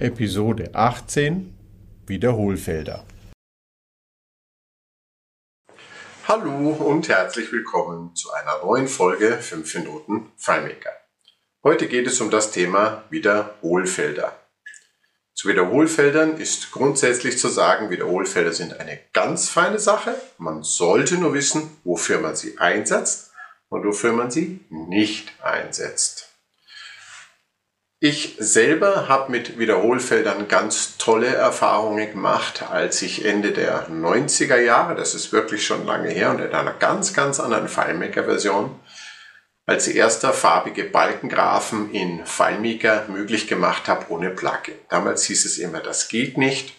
Episode 18 Wiederholfelder. Hallo und herzlich willkommen zu einer neuen Folge 5 Minuten FileMaker. Heute geht es um das Thema Wiederholfelder. Zu Wiederholfeldern ist grundsätzlich zu sagen, Wiederholfelder sind eine ganz feine Sache. Man sollte nur wissen, wofür man sie einsetzt und wofür man sie nicht einsetzt. Ich selber habe mit Wiederholfeldern ganz tolle Erfahrungen gemacht, als ich Ende der 90er Jahre, das ist wirklich schon lange her und in einer ganz, ganz anderen FileMaker-Version, als erster farbige Balkengrafen in FileMaker möglich gemacht habe ohne Plugin. Damals hieß es immer, das geht nicht,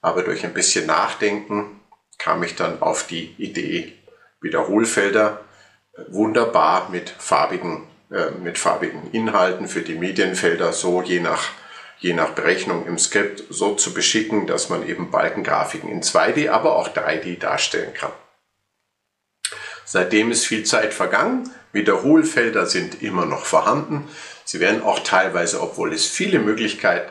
aber durch ein bisschen Nachdenken kam ich dann auf die Idee, Wiederholfelder wunderbar mit farbigen mit farbigen Inhalten für die Medienfelder so je nach, je nach Berechnung im Skript so zu beschicken, dass man eben Balkengrafiken in 2D, aber auch 3D darstellen kann. Seitdem ist viel Zeit vergangen. Wiederholfelder sind immer noch vorhanden. Sie werden auch teilweise, obwohl es viele Möglichkeiten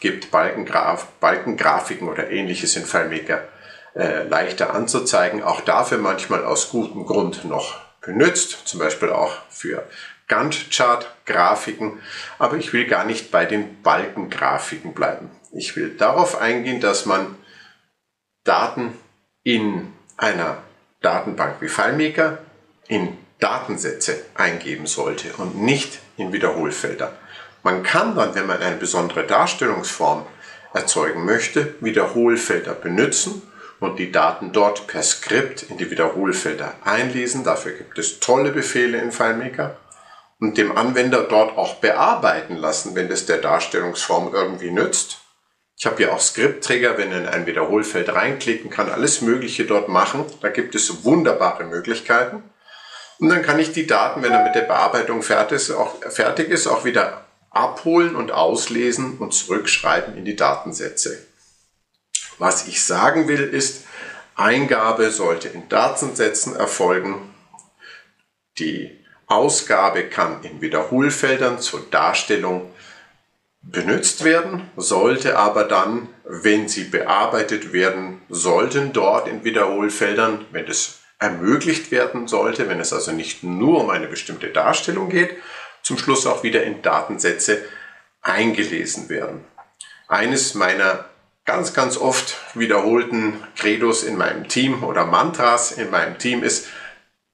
gibt, Balkengraf, Balkengrafiken oder ähnliches in FileMaker äh, leichter anzuzeigen, auch dafür manchmal aus gutem Grund noch benutzt, zum Beispiel auch für Gantt-Chart-Grafiken, aber ich will gar nicht bei den Balkengrafiken bleiben. Ich will darauf eingehen, dass man Daten in einer Datenbank wie FileMaker in Datensätze eingeben sollte und nicht in Wiederholfelder. Man kann dann, wenn man eine besondere Darstellungsform erzeugen möchte, Wiederholfelder benutzen und die Daten dort per Skript in die Wiederholfelder einlesen. Dafür gibt es tolle Befehle in FileMaker und dem Anwender dort auch bearbeiten lassen, wenn das der Darstellungsform irgendwie nützt. Ich habe hier auch Skriptträger, wenn er in ein Wiederholfeld reinklicken kann, alles Mögliche dort machen. Da gibt es wunderbare Möglichkeiten. Und dann kann ich die Daten, wenn er mit der Bearbeitung fertig ist, auch, fertig ist, auch wieder abholen und auslesen und zurückschreiben in die Datensätze. Was ich sagen will ist, Eingabe sollte in Datensätzen erfolgen. Die Ausgabe kann in Wiederholfeldern zur Darstellung benutzt werden, sollte aber dann, wenn sie bearbeitet werden sollten, dort in Wiederholfeldern, wenn es ermöglicht werden sollte, wenn es also nicht nur um eine bestimmte Darstellung geht, zum Schluss auch wieder in Datensätze eingelesen werden. Eines meiner ganz, ganz oft wiederholten Credos in meinem Team oder Mantras in meinem Team ist,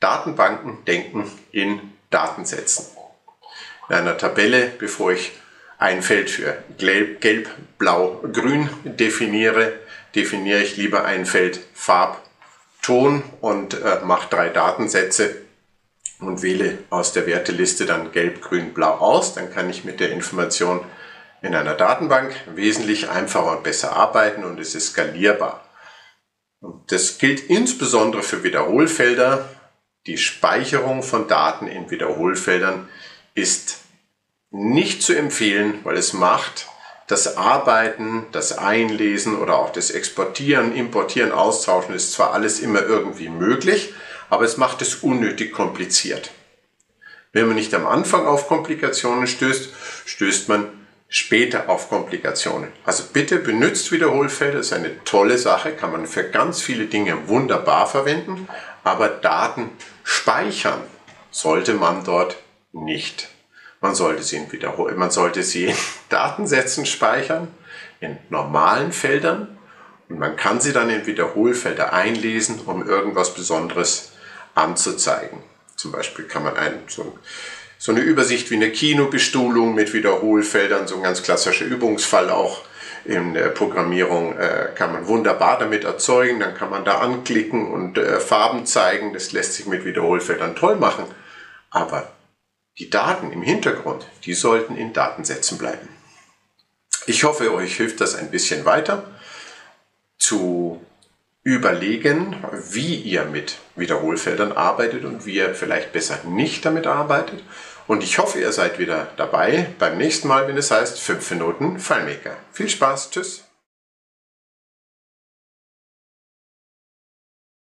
Datenbanken denken in Datensätzen. In einer Tabelle, bevor ich ein Feld für Gelb, Blau, Grün definiere, definiere ich lieber ein Feld Farb, Ton und äh, mache drei Datensätze und wähle aus der Werteliste dann Gelb, Grün, Blau aus. Dann kann ich mit der Information in einer Datenbank wesentlich einfacher und besser arbeiten und es ist skalierbar. Und das gilt insbesondere für Wiederholfelder, die Speicherung von Daten in Wiederholfeldern ist nicht zu empfehlen, weil es macht das Arbeiten, das Einlesen oder auch das Exportieren, Importieren, Austauschen ist zwar alles immer irgendwie möglich, aber es macht es unnötig kompliziert. Wenn man nicht am Anfang auf Komplikationen stößt, stößt man später auf Komplikationen. Also bitte benutzt Wiederholfelder, ist eine tolle Sache, kann man für ganz viele Dinge wunderbar verwenden, aber Daten speichern sollte man dort nicht. Man sollte sie in Wiederhol man sollte sie in Datensätzen speichern, in normalen Feldern und man kann sie dann in Wiederholfelder einlesen, um irgendwas Besonderes anzuzeigen. Zum Beispiel kann man ein, so, so eine Übersicht wie eine Kinobestuhlung mit Wiederholfeldern, so ein ganz klassischer Übungsfall auch in der Programmierung äh, kann man wunderbar damit erzeugen. Dann kann man da anklicken und äh, Farben zeigen. Das lässt sich mit Wiederholfeldern toll machen. Aber die Daten im Hintergrund, die sollten in Datensätzen bleiben. Ich hoffe, euch hilft das ein bisschen weiter zu überlegen, wie ihr mit Wiederholfeldern arbeitet und wie ihr vielleicht besser nicht damit arbeitet. Und ich hoffe, ihr seid wieder dabei beim nächsten Mal, wenn es heißt 5 Minuten FileMaker. Viel Spaß, tschüss.